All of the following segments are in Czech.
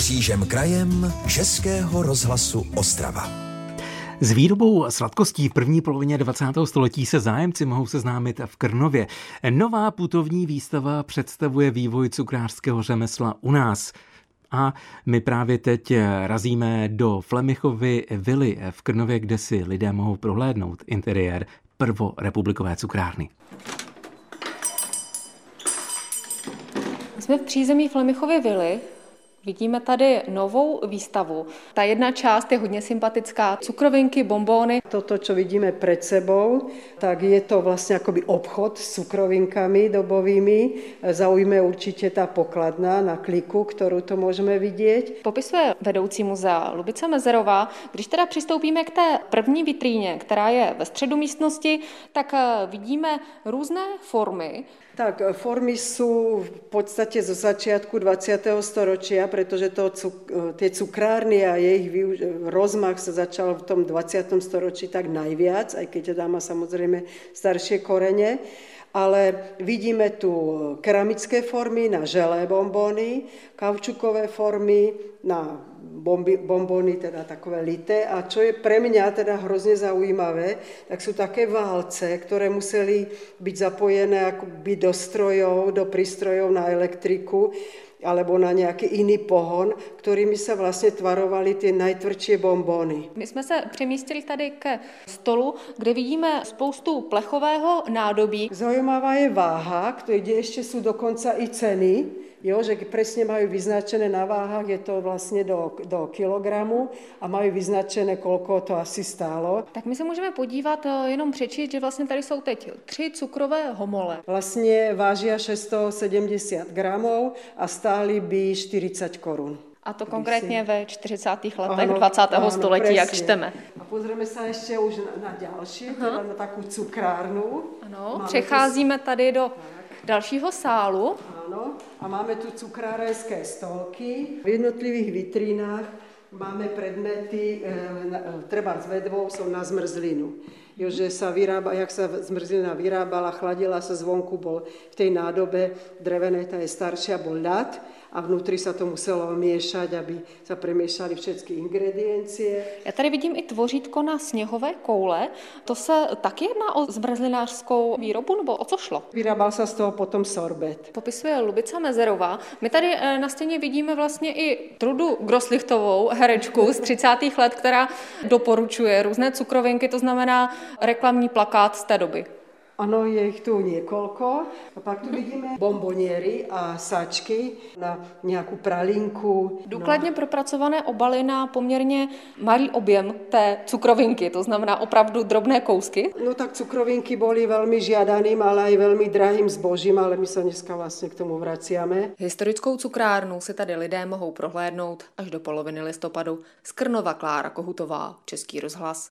Křížem krajem Českého rozhlasu Ostrava. S výrobou sladkostí v první polovině 20. století se zájemci mohou seznámit v Krnově. Nová putovní výstava představuje vývoj cukrářského řemesla u nás. A my právě teď razíme do Flemichovy vily v Krnově, kde si lidé mohou prohlédnout interiér prvorepublikové cukrárny. Jsme v přízemí Flemichovy vily, Vidíme tady novou výstavu. Ta jedna část je hodně sympatická. Cukrovinky, bombóny. Toto, co vidíme před sebou, tak je to vlastně jakoby obchod s cukrovinkami dobovými. Zaujme určitě ta pokladna na kliku, kterou to můžeme vidět. Popisuje vedoucí muzea Lubica Mezerová. Když teda přistoupíme k té první vitríně, která je ve středu místnosti, tak eh, vidíme různé formy. Tak formy jsou v podstatě ze začátku 20. storočia, protože to, ty cukrárny a jejich rozmach se začal v tom 20. storočí tak najviac, aj keď to má samozřejmě starší koreně ale vidíme tu keramické formy na želé bombony, kaučukové formy na bomby, bombony, teda takové lité. A čo je pre mňa teda hrozně zaujímavé, tak jsou také válce, které museli být zapojené by do strojov, do prístrojov na elektriku alebo na nějaký jiný pohon, kterými se vlastně tvarovaly ty nejtvrdší bombony. My jsme se přemístili tady ke stolu, kde vidíme spoustu plechového nádobí. Zajímavá je váha, kde ještě jsou dokonce i ceny, jo, že přesně mají vyznačené na váhách, je to vlastně do, do kilogramu a mají vyznačené, kolko to asi stálo. Tak my se můžeme podívat, eh, jenom přečíst, že vlastně tady jsou teď tři cukrové homole. Vlastně váží 670 gramů a stály by 40 korun. A to konkrétně ve 40. letech ano, 20. Ano, století, presně. jak čteme. A pozrieme se ještě už na, na další, teda na takovou cukrárnu. Ano, Máme přecházíme tady do dalšího sálu. Ano, a máme tu cukrárenské stolky. V jednotlivých vitrínách máme predmety, e, třeba s vedvou, jsou na zmrzlinu. Jo, že sa vyrába, jak sa zmrzlina vyrábala, chladila sa zvonku, bol v tej nádobe drevené, ta je staršia, bol ľad a vnútri sa to muselo miešať, aby sa premiešali všetky ingrediencie. Já tady vidím i tvořítko na sněhové koule. To se taky jedná o zmrzlinářskou výrobu, nebo o co šlo? Vyrábal se z toho potom sorbet. Popisuje Lubica Mezerová. My tady eh, na stěně vidíme vlastně i Trudu Groslichtovou, herečku z 30. let, která doporučuje různé cukrovinky, to znamená reklamní plakát z té doby. Ano, je jich tu několiko. A pak tu vidíme bomboniery a sáčky na nějakou pralinku. Důkladně no. propracované obaly na poměrně malý objem té cukrovinky, to znamená opravdu drobné kousky. No tak cukrovinky byly velmi žiadaným, ale i velmi drahým zbožím, ale my se dneska vlastně k tomu vracíme. Historickou cukrárnu si tady lidé mohou prohlédnout až do poloviny listopadu. Skrnova Klára Kohutová, Český rozhlas.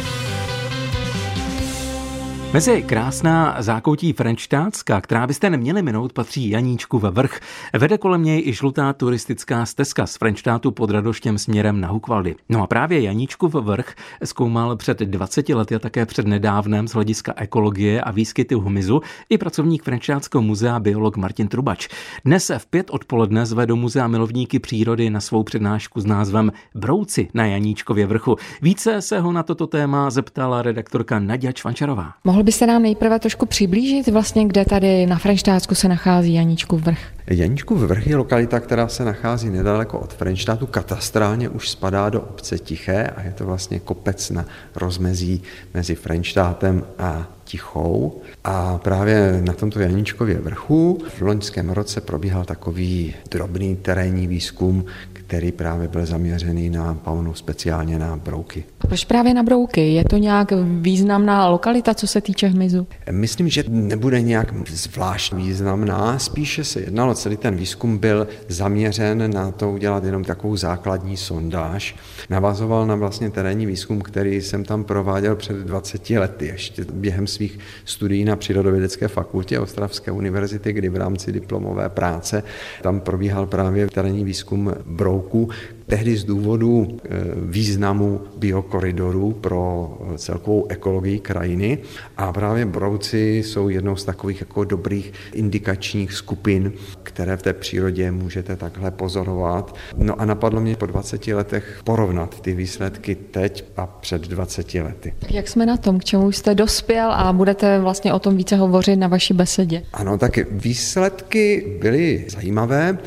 Mezi krásná zákoutí Frenštátska, která byste neměli minout, patří Janíčku ve vrch. Vede kolem něj i žlutá turistická stezka z Frenštátu pod Radoštěm směrem na Hukvaldy. No a právě Janíčku ve vrch zkoumal před 20 lety a také před nedávnem z hlediska ekologie a výskyty hmyzu i pracovník Frenštátského muzea biolog Martin Trubač. Dnes v pět odpoledne zve do muzea milovníky přírody na svou přednášku s názvem Brouci na Janíčkově vrchu. Více se ho na toto téma zeptala redaktorka Nadia Čvančarová. Mohl Mohl byste nám nejprve trošku přiblížit vlastně, kde tady na Frenštátsku se nachází Janíčkův vrch? Janíčkův vrch je lokalita, která se nachází nedaleko od Frenštátu. Katastrálně už spadá do obce Tiché a je to vlastně kopec na rozmezí mezi Frenštátem a Tichou. A právě na tomto Janíčkově vrchu v loňském roce probíhal takový drobný terénní výzkum, který právě byl zaměřený na paunu, speciálně na brouky. Proč právě na brouky? Je to nějak významná lokalita, co se týče hmyzu? Myslím, že nebude nějak zvlášť významná, spíše se jednalo, celý ten výzkum byl zaměřen na to udělat jenom takovou základní sondáž. Navazoval na vlastně terénní výzkum, který jsem tam prováděl před 20 lety, ještě během svých studií na Přírodovědecké fakultě Ostravské univerzity, kdy v rámci diplomové práce tam probíhal právě terénní výzkum brouků Tehdy z důvodu e, významu biokoridoru pro celkovou ekologii krajiny a právě brouci jsou jednou z takových jako dobrých indikačních skupin, které v té přírodě můžete takhle pozorovat. No a napadlo mě po 20 letech porovnat ty výsledky teď a před 20 lety. Tak jak jsme na tom? K čemu jste dospěl a budete vlastně o tom více hovořit na vaší besedě? Ano, tak výsledky byly zajímavé.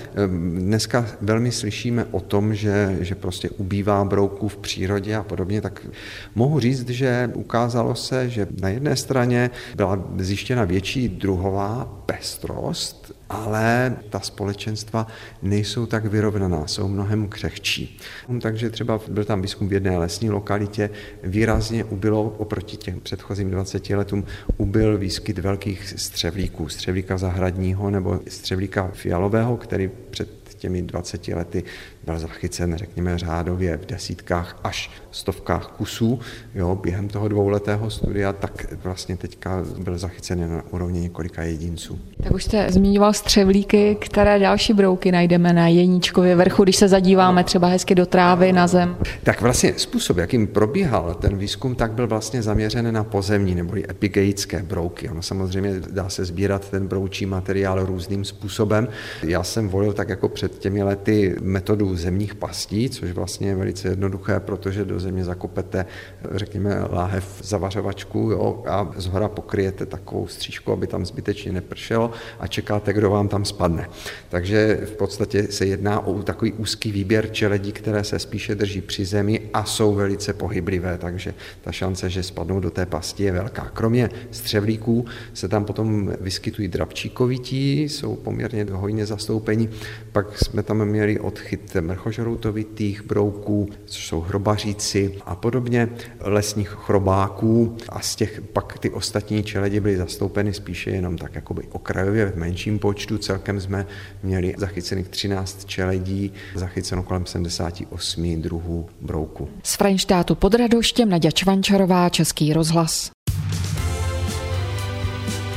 Dneska velmi slyšíme o tom, že, že prostě ubývá brouků v přírodě a podobně, tak mohu říct, že ukázalo se, že na jedné straně byla zjištěna větší druhová pestrost, ale ta společenstva nejsou tak vyrovnaná, jsou mnohem křehčí. Takže třeba byl tam výzkum v jedné lesní lokalitě, výrazně ubylo oproti těm předchozím 20 letům, ubyl výskyt velkých střevlíků, střevlíka zahradního nebo střevlíka fialového, který před těmi 20 lety byl zachycen, řekněme, řádově v desítkách až stovkách kusů. Jo, během toho dvouletého studia tak vlastně teďka byl zachycen na úrovni několika jedinců. Tak už jste zmiňoval střevlíky, které další brouky najdeme na Jeníčkově vrchu, když se zadíváme třeba hezky do trávy, na zem? Tak vlastně způsob, jakým probíhal ten výzkum, tak byl vlastně zaměřen na pozemní nebo epigeické brouky. Ono samozřejmě dá se sbírat ten broučí materiál různým způsobem. Já jsem volil tak jako před těmi lety metodu zemních pastí, což vlastně je velice jednoduché, protože do země zakopete, řekněme, láhev zavařovačku jo, a zhora pokryjete takovou střížku, aby tam zbytečně nepršelo a čekáte, kdo vám tam spadne. Takže v podstatě se jedná o takový úzký výběr čeledí, které se spíše drží při zemi a jsou velice pohyblivé, takže ta šance, že spadnou do té pasti je velká. Kromě střevlíků se tam potom vyskytují drabčíkovití, jsou poměrně hojně zastoupení, pak jsme tam měli odchyt mrchožroutovitých brouků, což jsou hrobaříci a podobně, lesních chrobáků a z těch pak ty ostatní čeledi byly zastoupeny spíše jenom tak jakoby okrajově v menším počtu. Celkem jsme měli zachycených 13 čeledí, zachyceno kolem 78 druhů brouku. Z Frajnštátu pod Radoštěm Naděja Čvančarová, Český rozhlas.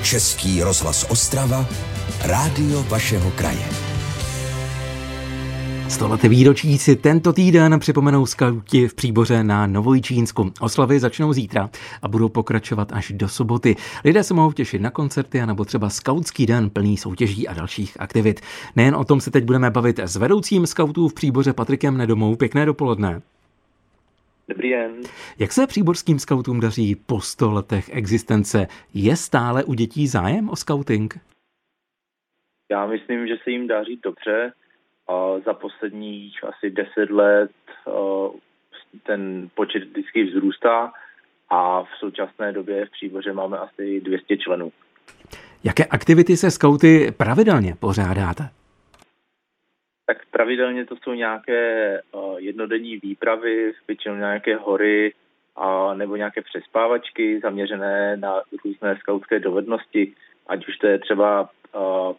Český rozhlas Ostrava, rádio vašeho kraje. Stoleté výročí si tento týden připomenou skauti v Příboře na Novojčínsku. Oslavy začnou zítra a budou pokračovat až do soboty. Lidé se mohou těšit na koncerty nebo třeba skautský den plný soutěží a dalších aktivit. Nejen o tom se teď budeme bavit s vedoucím skautů v Příboře Patrikem Nedomou. Pěkné dopoledne. Dobrý den. Jak se příborským skautům daří po sto letech existence? Je stále u dětí zájem o skauting? Já myslím, že se jim daří dobře za posledních asi deset let ten počet vždycky vzrůstá a v současné době v Příboře máme asi 200 členů. Jaké aktivity se skauty pravidelně pořádáte? Tak pravidelně to jsou nějaké jednodenní výpravy, většinou nějaké hory a, nebo nějaké přespávačky zaměřené na různé skautské dovednosti, ať už to je třeba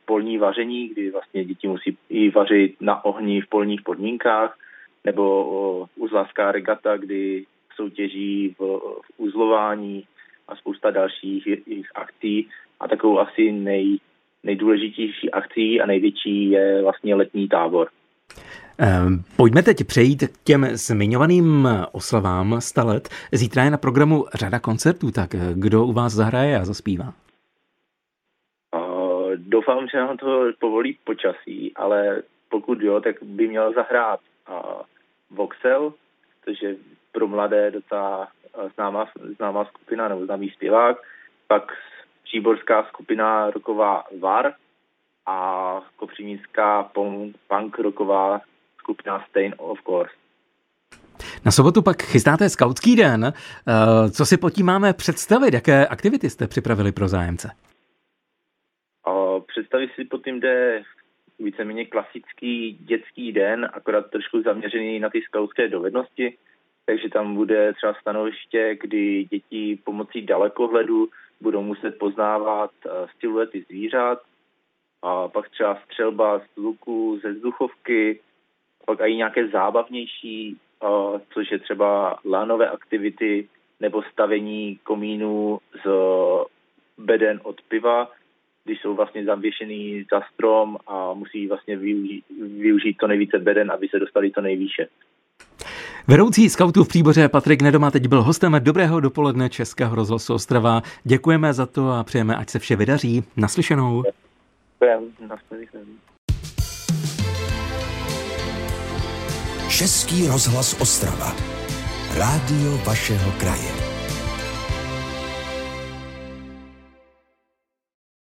polní vaření, kdy vlastně děti musí i vařit na ohni v polních podmínkách, nebo uzlářská regata, kdy soutěží v, v uzlování a spousta dalších jejich akcí. A takovou asi nej, nejdůležitější akcí a největší je vlastně letní tábor. Ehm, pojďme teď přejít k těm zmiňovaným oslavám 100 let. Zítra je na programu řada koncertů, tak kdo u vás zahraje a zaspívá? Doufám, že nám to povolí počasí, ale pokud jo, tak by měl zahrát uh, Voxel, což je pro mladé docela známá, známá skupina nebo známý zpěvák, pak příborská skupina roková VAR a kopřivnická punk roková skupina Stain of Course. Na sobotu pak chystáte skautský den. Co si pod tím máme představit? Jaké aktivity jste připravili pro zájemce? Představit si pod tím jde víceméně klasický dětský den, akorát trošku zaměřený na ty skautské dovednosti, takže tam bude třeba stanoviště, kdy děti pomocí dalekohledu budou muset poznávat siluety zvířat, a pak třeba střelba z luku, ze vzduchovky, pak i nějaké zábavnější, což je třeba lánové aktivity nebo stavení komínů z beden od piva, když jsou vlastně zavěšený za strom a musí vlastně využít, využít to nejvíce beden, aby se dostali to nejvýše. Vedoucí skautů v Příboře Patrik Nedoma teď byl hostem Dobrého dopoledne Českého rozhlasu Ostrava. Děkujeme za to a přejeme, ať se vše vydaří. Naslyšenou. Děkujeme. Naslyšenou. Český rozhlas Ostrava. Rádio vašeho kraje.